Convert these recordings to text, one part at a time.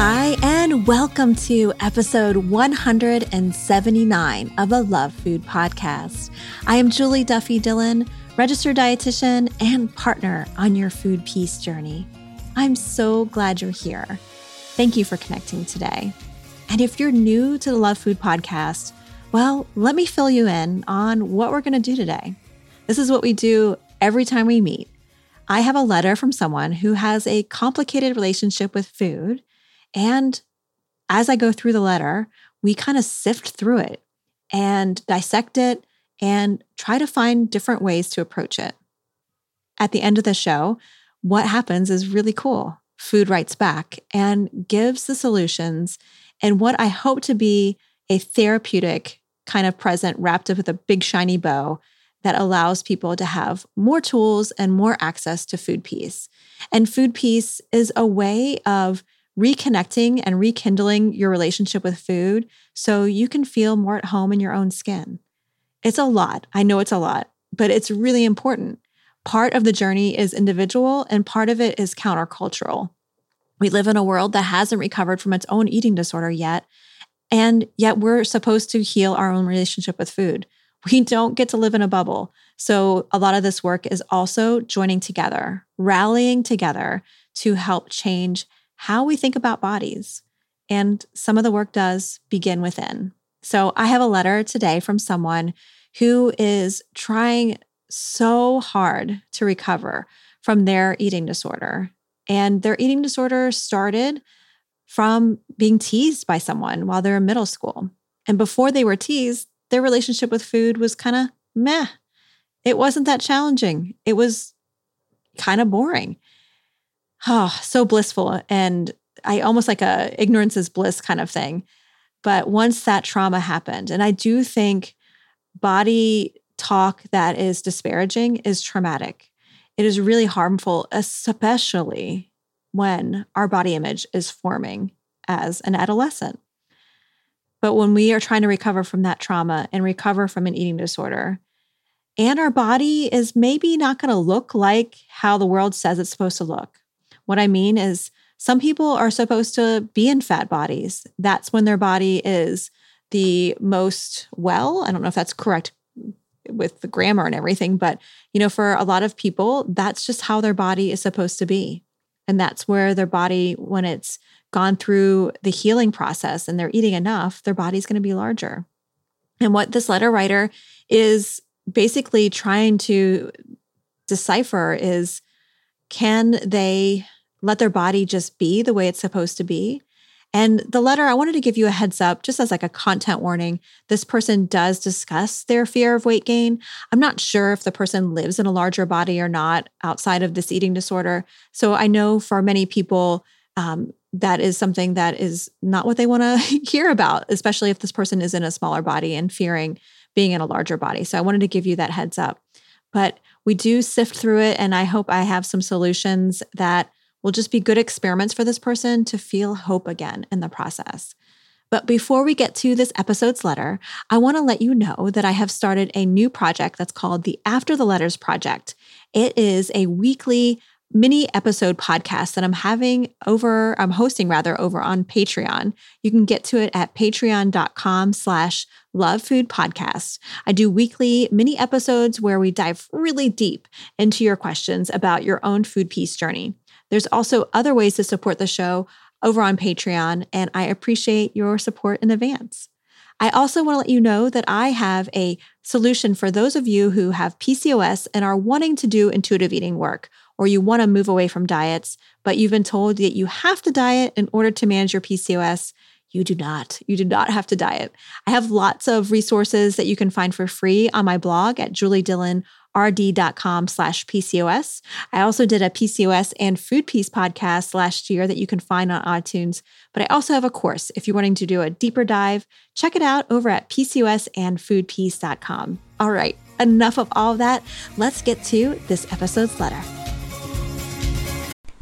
Hi, and welcome to episode 179 of the Love Food Podcast. I am Julie Duffy Dillon, registered dietitian and partner on your food peace journey. I'm so glad you're here. Thank you for connecting today. And if you're new to the Love Food Podcast, well, let me fill you in on what we're going to do today. This is what we do every time we meet. I have a letter from someone who has a complicated relationship with food and as I go through the letter, we kind of sift through it and dissect it and try to find different ways to approach it. At the end of the show, what happens is really cool. Food writes back and gives the solutions and what I hope to be a therapeutic kind of present wrapped up with a big shiny bow that allows people to have more tools and more access to food peace. And food peace is a way of reconnecting and rekindling your relationship with food so you can feel more at home in your own skin. It's a lot. I know it's a lot, but it's really important. Part of the journey is individual and part of it is countercultural. We live in a world that hasn't recovered from its own eating disorder yet, and yet we're supposed to heal our own relationship with food. We don't get to live in a bubble. So, a lot of this work is also joining together, rallying together to help change how we think about bodies. And some of the work does begin within. So I have a letter today from someone who is trying so hard to recover from their eating disorder. And their eating disorder started from being teased by someone while they're in middle school. And before they were teased, their relationship with food was kind of meh. It wasn't that challenging. It was kind of boring oh, so blissful. And I almost like a ignorance is bliss kind of thing. But once that trauma happened, and I do think body talk that is disparaging is traumatic. It is really harmful, especially when our body image is forming as an adolescent. But when we are trying to recover from that trauma and recover from an eating disorder, and our body is maybe not going to look like how the world says it's supposed to look. What I mean is, some people are supposed to be in fat bodies. That's when their body is the most well. I don't know if that's correct with the grammar and everything, but you know, for a lot of people, that's just how their body is supposed to be. And that's where their body, when it's gone through the healing process and they're eating enough, their body's going to be larger. And what this letter writer is basically trying to decipher is can they let their body just be the way it's supposed to be. And the letter, I wanted to give you a heads up, just as like a content warning. This person does discuss their fear of weight gain. I'm not sure if the person lives in a larger body or not outside of this eating disorder. So I know for many people, um, that is something that is not what they want to hear about, especially if this person is in a smaller body and fearing being in a larger body. So I wanted to give you that heads up. But we do sift through it, and I hope I have some solutions that will just be good experiments for this person to feel hope again in the process. But before we get to this episode's letter, I want to let you know that I have started a new project that's called the After the Letters Project. It is a weekly mini episode podcast that I'm having over, I'm hosting rather over on Patreon. You can get to it at patreon.com slash love food podcast. I do weekly mini episodes where we dive really deep into your questions about your own food peace journey. There's also other ways to support the show over on Patreon, and I appreciate your support in advance. I also want to let you know that I have a solution for those of you who have PCOS and are wanting to do intuitive eating work or you want to move away from diets, but you've been told that you have to diet in order to manage your PCOS, you do not. You do not have to diet. I have lots of resources that you can find for free on my blog at juliedillonrd.com slash PCOS. I also did a PCOS and food peace podcast last year that you can find on iTunes. But I also have a course. If you're wanting to do a deeper dive, check it out over at PCOSandfoodpeace.com. All right, enough of all of that. Let's get to this episode's letter.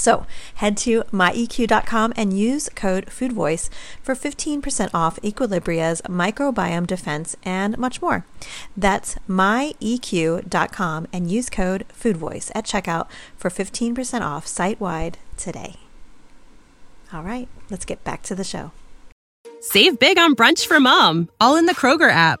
So head to myeq.com and use code FoodVoice for 15% off Equilibria's microbiome defense and much more. That's myeq.com and use code FoodVoice at checkout for 15% off site wide today. All right, let's get back to the show. Save big on brunch for mom, all in the Kroger app.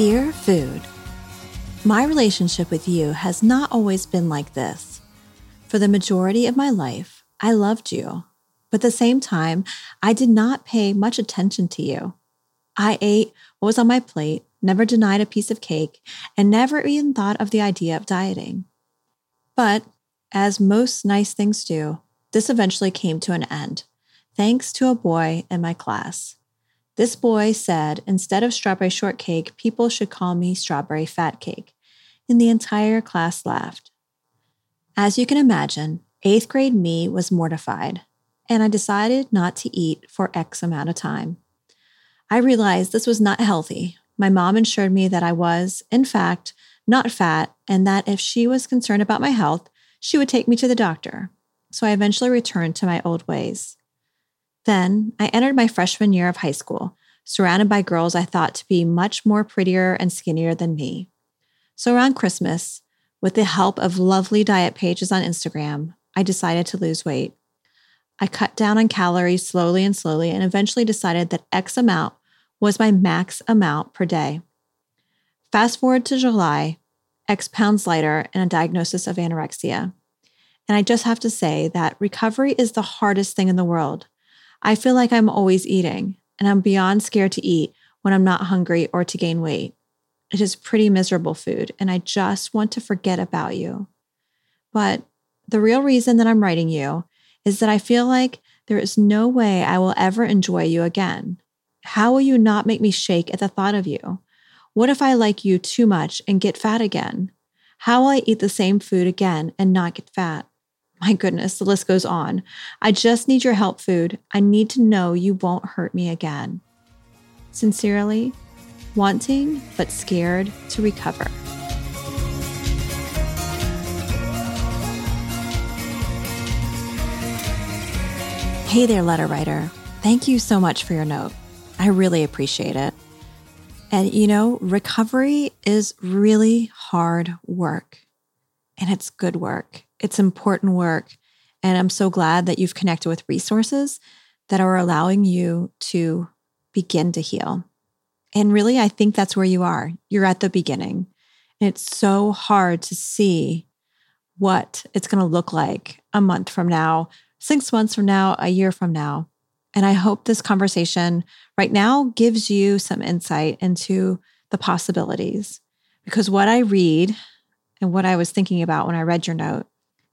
Dear Food, My relationship with you has not always been like this. For the majority of my life, I loved you, but at the same time, I did not pay much attention to you. I ate what was on my plate, never denied a piece of cake, and never even thought of the idea of dieting. But, as most nice things do, this eventually came to an end, thanks to a boy in my class. This boy said instead of strawberry shortcake, people should call me strawberry fat cake. And the entire class laughed. As you can imagine, eighth grade me was mortified, and I decided not to eat for X amount of time. I realized this was not healthy. My mom assured me that I was, in fact, not fat, and that if she was concerned about my health, she would take me to the doctor. So I eventually returned to my old ways. Then I entered my freshman year of high school, surrounded by girls I thought to be much more prettier and skinnier than me. So around Christmas, with the help of lovely diet pages on Instagram, I decided to lose weight. I cut down on calories slowly and slowly and eventually decided that X amount was my max amount per day. Fast forward to July, X pounds lighter and a diagnosis of anorexia. And I just have to say that recovery is the hardest thing in the world. I feel like I'm always eating, and I'm beyond scared to eat when I'm not hungry or to gain weight. It is pretty miserable food, and I just want to forget about you. But the real reason that I'm writing you is that I feel like there is no way I will ever enjoy you again. How will you not make me shake at the thought of you? What if I like you too much and get fat again? How will I eat the same food again and not get fat? My goodness, the list goes on. I just need your help, food. I need to know you won't hurt me again. Sincerely, wanting but scared to recover. Hey there, letter writer. Thank you so much for your note. I really appreciate it. And you know, recovery is really hard work and it's good work. It's important work. And I'm so glad that you've connected with resources that are allowing you to begin to heal. And really, I think that's where you are. You're at the beginning. And it's so hard to see what it's going to look like a month from now, six months from now, a year from now. And I hope this conversation right now gives you some insight into the possibilities. Because what I read and what I was thinking about when I read your note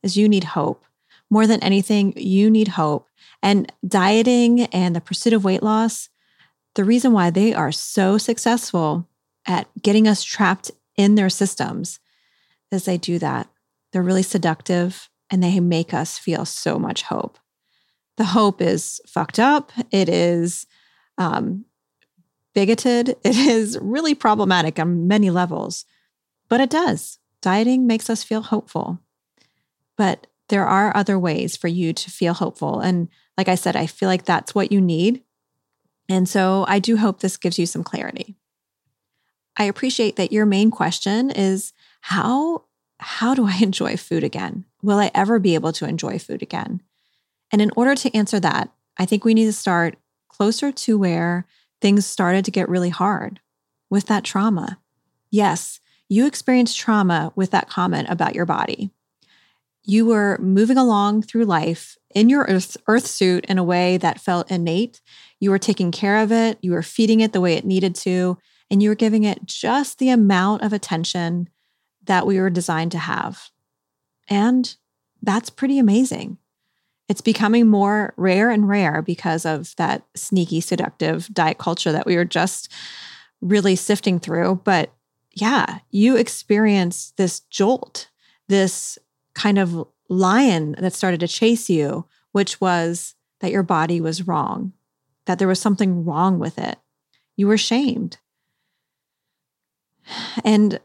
is you need hope. More than anything, you need hope. And dieting and the pursuit of weight loss, the reason why they are so successful at getting us trapped in their systems is they do that. They're really seductive and they make us feel so much hope the hope is fucked up. It is um, bigoted. It is really problematic on many levels, but it does. Dieting makes us feel hopeful. But there are other ways for you to feel hopeful. And like I said, I feel like that's what you need. And so I do hope this gives you some clarity. I appreciate that your main question is how how do I enjoy food again? Will I ever be able to enjoy food again? And in order to answer that, I think we need to start closer to where things started to get really hard with that trauma. Yes, you experienced trauma with that comment about your body. You were moving along through life in your earth, earth suit in a way that felt innate. You were taking care of it, you were feeding it the way it needed to, and you were giving it just the amount of attention that we were designed to have. And that's pretty amazing. It's becoming more rare and rare because of that sneaky, seductive diet culture that we were just really sifting through. But yeah, you experienced this jolt, this kind of lion that started to chase you, which was that your body was wrong, that there was something wrong with it. You were shamed. And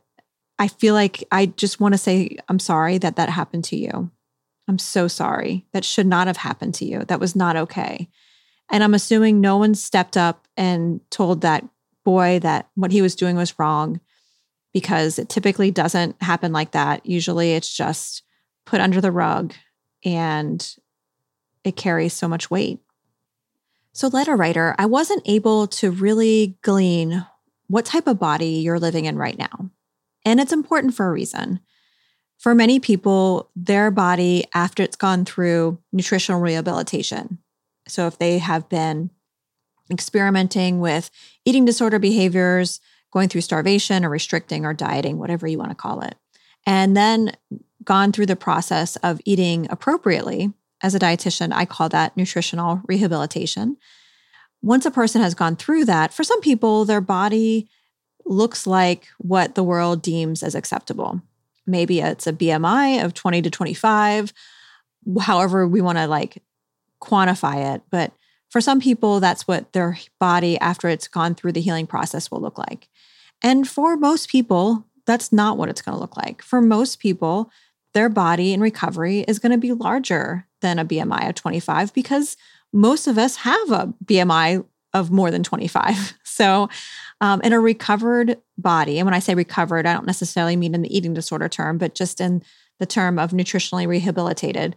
I feel like I just want to say, I'm sorry that that happened to you. I'm so sorry. That should not have happened to you. That was not okay. And I'm assuming no one stepped up and told that boy that what he was doing was wrong because it typically doesn't happen like that. Usually it's just put under the rug and it carries so much weight. So, letter writer, I wasn't able to really glean what type of body you're living in right now. And it's important for a reason for many people, their body, after it's gone through nutritional rehabilitation, so if they have been experimenting with eating disorder behaviors, going through starvation or restricting or dieting, whatever you want to call it, and then gone through the process of eating appropriately, as a dietitian, I call that nutritional rehabilitation. Once a person has gone through that, for some people, their body looks like what the world deems as acceptable maybe it's a BMI of 20 to 25, however we want to like quantify it. But for some people, that's what their body, after it's gone through the healing process, will look like. And for most people, that's not what it's going to look like. For most people, their body in recovery is going to be larger than a BMI of 25 because most of us have a BMI of more than 25. So, um, in a recovered body, and when I say recovered, I don't necessarily mean in the eating disorder term, but just in the term of nutritionally rehabilitated,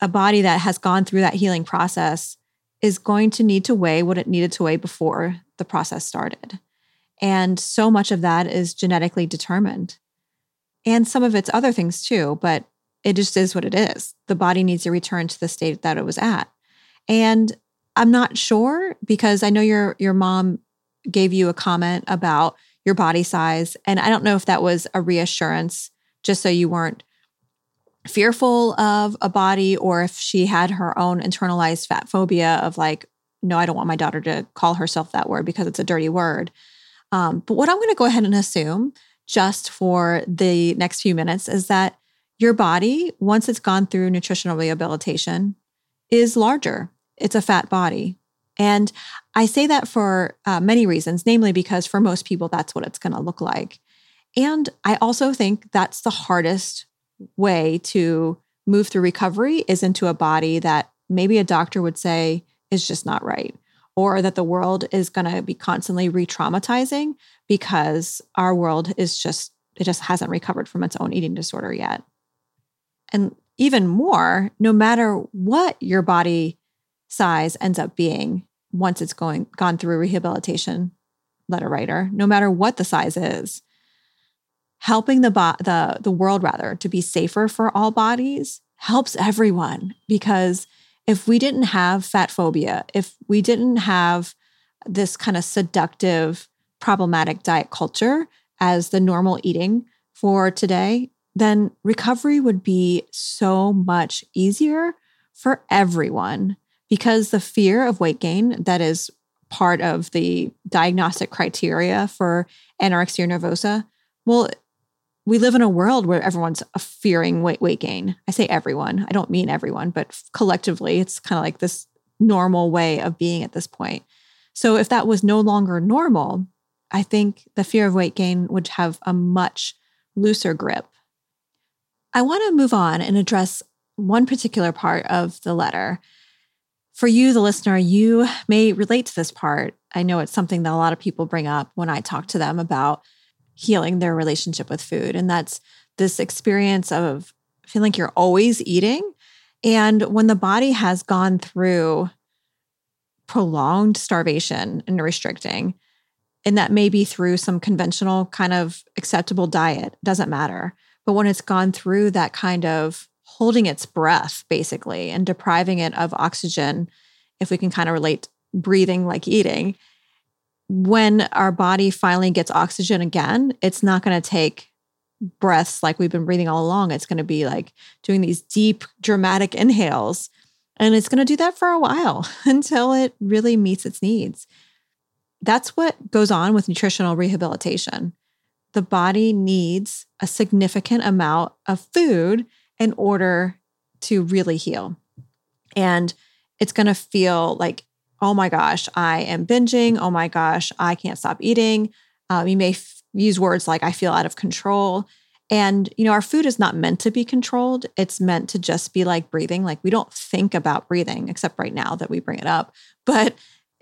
a body that has gone through that healing process is going to need to weigh what it needed to weigh before the process started. And so much of that is genetically determined. And some of it's other things too, but it just is what it is. The body needs to return to the state that it was at. And I'm not sure because I know your your mom gave you a comment about your body size. And I don't know if that was a reassurance just so you weren't fearful of a body or if she had her own internalized fat phobia of like, no, I don't want my daughter to call herself that word because it's a dirty word. Um, but what I'm going to go ahead and assume just for the next few minutes is that your body, once it's gone through nutritional rehabilitation, is larger. It's a fat body. And I say that for uh, many reasons, namely because for most people, that's what it's going to look like. And I also think that's the hardest way to move through recovery is into a body that maybe a doctor would say is just not right or that the world is going to be constantly re-traumatizing because our world is just it just hasn't recovered from its own eating disorder yet. And even more no matter what your body size ends up being once it's going gone through rehabilitation letter writer no matter what the size is helping the bo- the the world rather to be safer for all bodies helps everyone because if we didn't have fat phobia, if we didn't have this kind of seductive problematic diet culture as the normal eating for today, then recovery would be so much easier for everyone because the fear of weight gain that is part of the diagnostic criteria for anorexia nervosa well we live in a world where everyone's fearing weight weight gain. I say everyone. I don't mean everyone, but collectively, it's kind of like this normal way of being at this point. So if that was no longer normal, I think the fear of weight gain would have a much looser grip. I want to move on and address one particular part of the letter. For you, the listener, you may relate to this part. I know it's something that a lot of people bring up when I talk to them about healing their relationship with food. And that's this experience of feeling like you're always eating. And when the body has gone through prolonged starvation and restricting, and that may be through some conventional kind of acceptable diet, doesn't matter. But when it's gone through that kind of holding its breath, basically, and depriving it of oxygen, if we can kind of relate breathing like eating, when our body finally gets oxygen again, it's not going to take breaths like we've been breathing all along. It's going to be like doing these deep, dramatic inhales. And it's going to do that for a while until it really meets its needs. That's what goes on with nutritional rehabilitation. The body needs a significant amount of food in order to really heal. And it's going to feel like oh my gosh, I am binging. Oh my gosh, I can't stop eating. Um, you may f- use words like, I feel out of control. And, you know, our food is not meant to be controlled. It's meant to just be like breathing. Like we don't think about breathing, except right now that we bring it up, but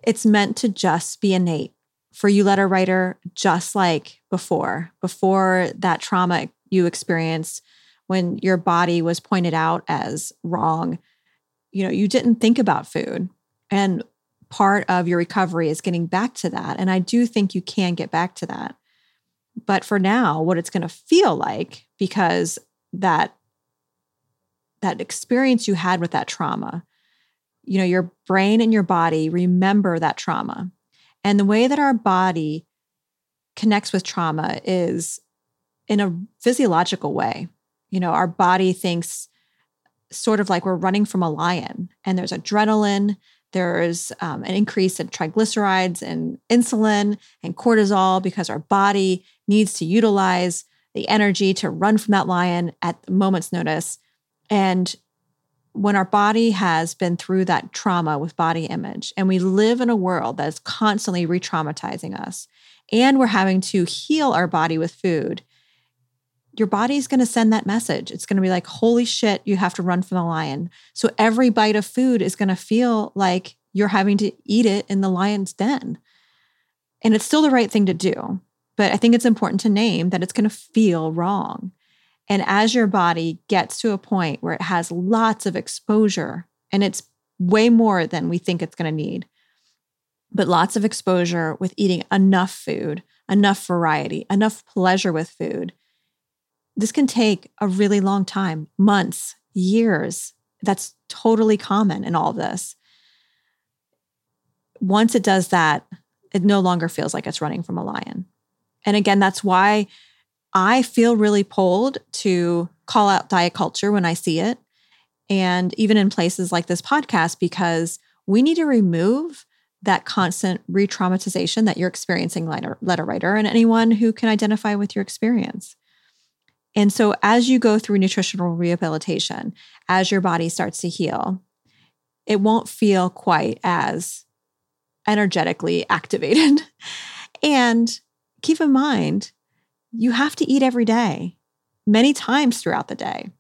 it's meant to just be innate. For you, letter writer, just like before, before that trauma you experienced when your body was pointed out as wrong, you know, you didn't think about food. And part of your recovery is getting back to that. And I do think you can get back to that. But for now, what it's going to feel like, because that that experience you had with that trauma, you know, your brain and your body remember that trauma. And the way that our body connects with trauma is in a physiological way. You know, our body thinks sort of like we're running from a lion and there's adrenaline there's um, an increase in triglycerides and insulin and cortisol because our body needs to utilize the energy to run from that lion at the moment's notice. And when our body has been through that trauma with body image, and we live in a world that is constantly re traumatizing us, and we're having to heal our body with food, your body's going to send that message. It's going to be like, holy shit, you have to run from the lion. So every bite of food is going to feel like you're having to eat it in the lion's den. And it's still the right thing to do. But I think it's important to name that it's going to feel wrong. And as your body gets to a point where it has lots of exposure, and it's way more than we think it's going to need, but lots of exposure with eating enough food, enough variety, enough pleasure with food, this can take a really long time months, years. That's totally common in all of this. Once it does that, it no longer feels like it's running from a lion. And again, that's why I feel really pulled to call out diet culture when I see it. And even in places like this podcast, because we need to remove that constant re traumatization that you're experiencing, letter, letter writer, and anyone who can identify with your experience. And so, as you go through nutritional rehabilitation, as your body starts to heal, it won't feel quite as energetically activated. and keep in mind, you have to eat every day, many times throughout the day.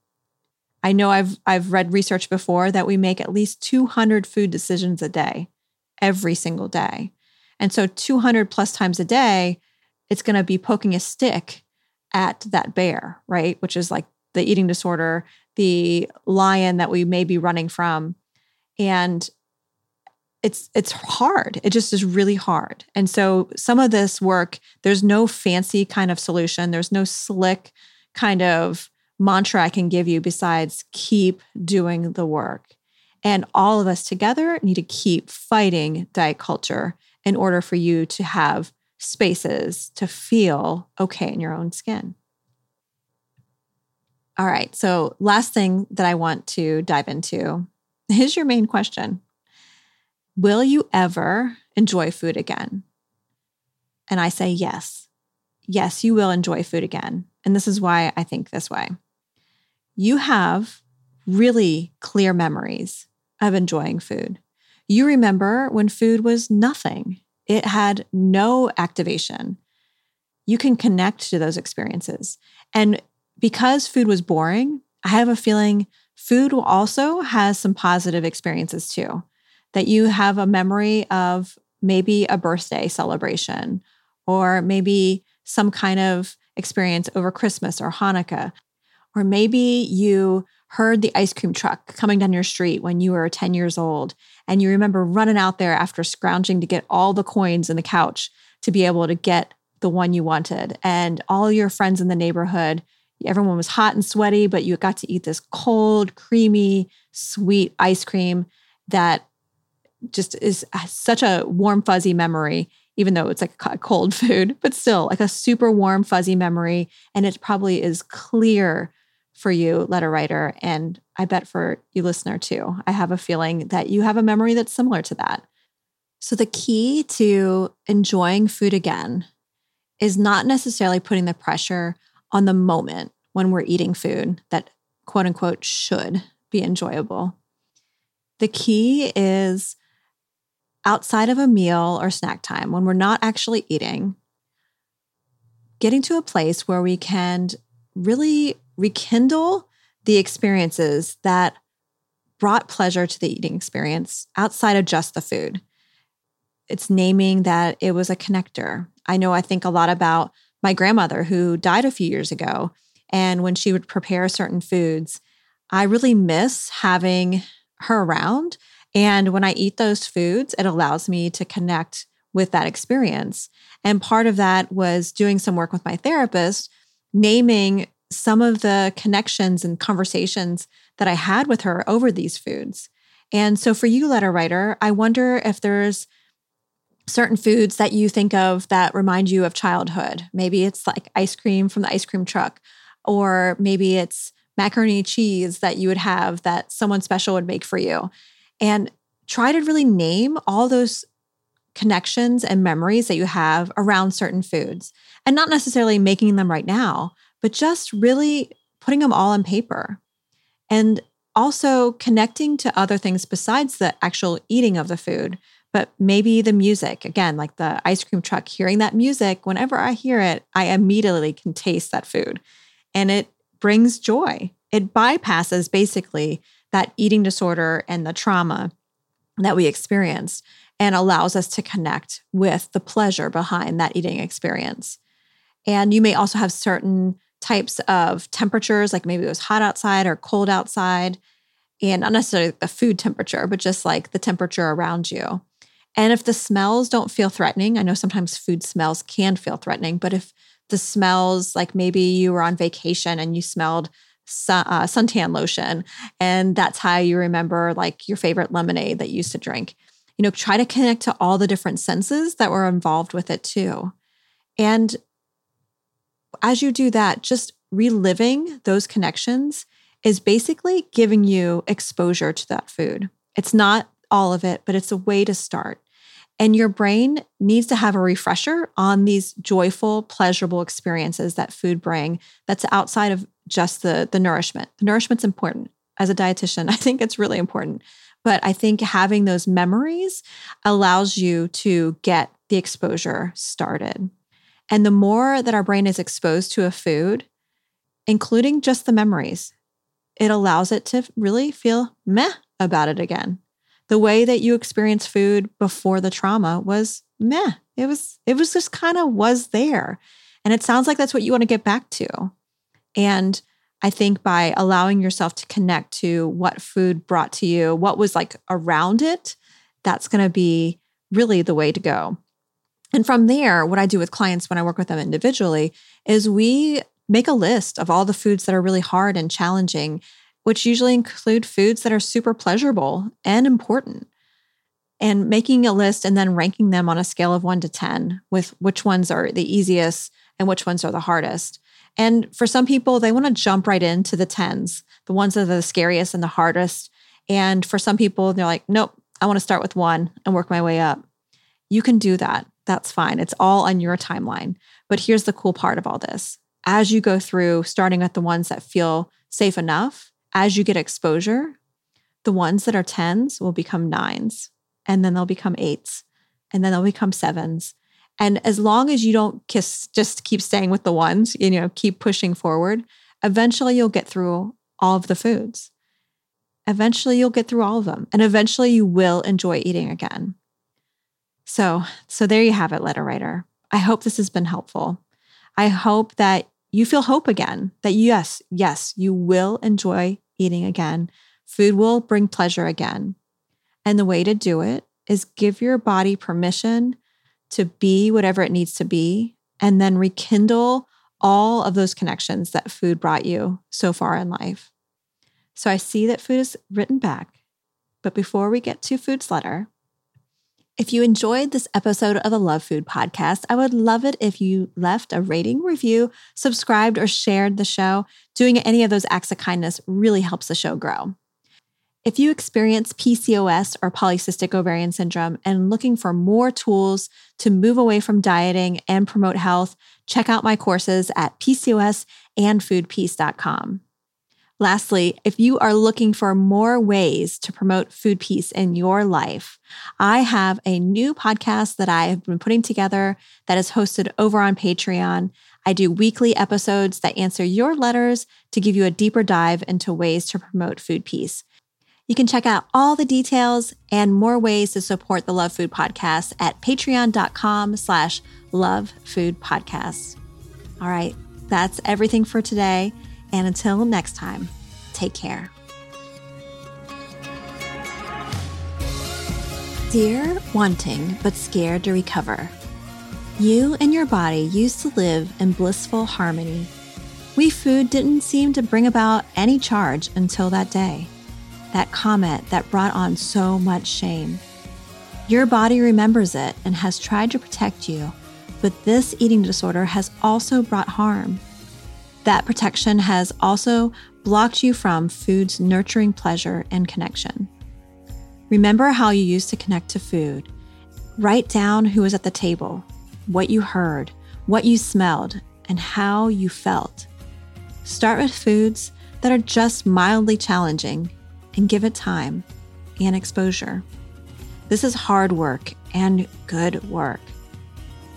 I know I've I've read research before that we make at least 200 food decisions a day, every single day. And so 200 plus times a day, it's going to be poking a stick at that bear, right? Which is like the eating disorder, the lion that we may be running from. And it's it's hard. It just is really hard. And so some of this work, there's no fancy kind of solution. There's no slick kind of mantra I can give you besides keep doing the work. And all of us together need to keep fighting diet culture in order for you to have spaces to feel okay in your own skin. All right. So, last thing that I want to dive into is your main question Will you ever enjoy food again? And I say yes. Yes, you will enjoy food again. And this is why I think this way. You have really clear memories of enjoying food. You remember when food was nothing it had no activation. You can connect to those experiences. And because food was boring, I have a feeling food also has some positive experiences too. That you have a memory of maybe a birthday celebration or maybe some kind of experience over Christmas or Hanukkah. Or maybe you heard the ice cream truck coming down your street when you were 10 years old and you remember running out there after scrounging to get all the coins in the couch to be able to get the one you wanted and all your friends in the neighborhood everyone was hot and sweaty but you got to eat this cold creamy sweet ice cream that just is uh, such a warm fuzzy memory even though it's like a cold food but still like a super warm fuzzy memory and it probably is clear for you, letter writer, and I bet for you, listener, too. I have a feeling that you have a memory that's similar to that. So, the key to enjoying food again is not necessarily putting the pressure on the moment when we're eating food that quote unquote should be enjoyable. The key is outside of a meal or snack time, when we're not actually eating, getting to a place where we can really rekindle the experiences that brought pleasure to the eating experience outside of just the food. It's naming that it was a connector. I know I think a lot about my grandmother who died a few years ago. And when she would prepare certain foods, I really miss having her around. And when I eat those foods, it allows me to connect with that experience. And part of that was doing some work with my therapist, naming some of the connections and conversations that I had with her over these foods. And so for you, letter writer, I wonder if there's certain foods that you think of that remind you of childhood. Maybe it's like ice cream from the ice cream truck, or maybe it's macaroni cheese that you would have that someone special would make for you. And try to really name all those connections and memories that you have around certain foods and not necessarily making them right now, but just really putting them all on paper. And also connecting to other things besides the actual eating of the food but maybe the music. Again like the ice cream truck hearing that music whenever i hear it i immediately can taste that food. And it brings joy. It bypasses basically that eating disorder and the trauma that we experienced and allows us to connect with the pleasure behind that eating experience. And you may also have certain types of temperatures, like maybe it was hot outside or cold outside, and not necessarily the food temperature, but just like the temperature around you. And if the smells don't feel threatening, I know sometimes food smells can feel threatening, but if the smells, like maybe you were on vacation and you smelled sun, uh, suntan lotion, and that's how you remember like your favorite lemonade that you used to drink, you know, try to connect to all the different senses that were involved with it too. And as you do that, just reliving those connections is basically giving you exposure to that food. It's not all of it, but it's a way to start. And your brain needs to have a refresher on these joyful, pleasurable experiences that food bring that's outside of just the, the nourishment. The nourishment's important. As a dietitian, I think it's really important. But I think having those memories allows you to get the exposure started. And the more that our brain is exposed to a food, including just the memories, it allows it to really feel meh about it again. The way that you experience food before the trauma was meh. It was it was just kind of was there. And it sounds like that's what you want to get back to. And I think by allowing yourself to connect to what food brought to you, what was like around it, that's going to be really the way to go. And from there, what I do with clients when I work with them individually is we make a list of all the foods that are really hard and challenging, which usually include foods that are super pleasurable and important. And making a list and then ranking them on a scale of one to 10 with which ones are the easiest and which ones are the hardest. And for some people, they want to jump right into the 10s, the ones that are the scariest and the hardest. And for some people, they're like, nope, I want to start with one and work my way up. You can do that. That's fine. It's all on your timeline. But here's the cool part of all this as you go through, starting at the ones that feel safe enough, as you get exposure, the ones that are tens will become nines, and then they'll become eights, and then they'll become sevens. And as long as you don't kiss, just keep staying with the ones, you know, keep pushing forward, eventually you'll get through all of the foods. Eventually you'll get through all of them, and eventually you will enjoy eating again. So, so there you have it, letter writer. I hope this has been helpful. I hope that you feel hope again, that yes, yes, you will enjoy eating again. Food will bring pleasure again. And the way to do it is give your body permission to be whatever it needs to be and then rekindle all of those connections that food brought you so far in life. So I see that food is written back. But before we get to Food's letter, if you enjoyed this episode of the Love Food podcast, I would love it if you left a rating, review, subscribed, or shared the show. Doing any of those acts of kindness really helps the show grow. If you experience PCOS or polycystic ovarian syndrome and looking for more tools to move away from dieting and promote health, check out my courses at PCOSandFoodPeace.com. Lastly, if you are looking for more ways to promote food peace in your life, I have a new podcast that I have been putting together that is hosted over on Patreon. I do weekly episodes that answer your letters to give you a deeper dive into ways to promote food peace. You can check out all the details and more ways to support the Love Food Podcast at patreon.com slash love food podcast. All right, that's everything for today. And until next time, take care. Dear wanting but scared to recover, you and your body used to live in blissful harmony. We food didn't seem to bring about any charge until that day, that comment that brought on so much shame. Your body remembers it and has tried to protect you, but this eating disorder has also brought harm. That protection has also blocked you from food's nurturing pleasure and connection. Remember how you used to connect to food. Write down who was at the table, what you heard, what you smelled, and how you felt. Start with foods that are just mildly challenging and give it time and exposure. This is hard work and good work.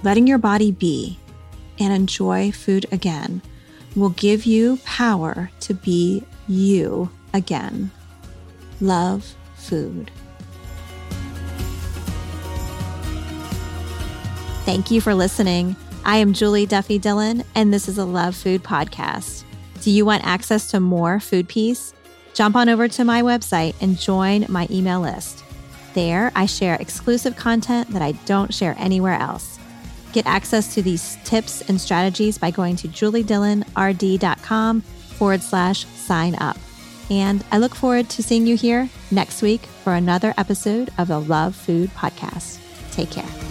Letting your body be and enjoy food again will give you power to be you again. Love food. Thank you for listening. I am Julie Duffy Dillon, and this is a Love Food podcast. Do you want access to more food peace? Jump on over to my website and join my email list. There, I share exclusive content that I don't share anywhere else. Get access to these tips and strategies by going to juliedillonrd.com forward slash sign up. And I look forward to seeing you here next week for another episode of the Love Food Podcast. Take care.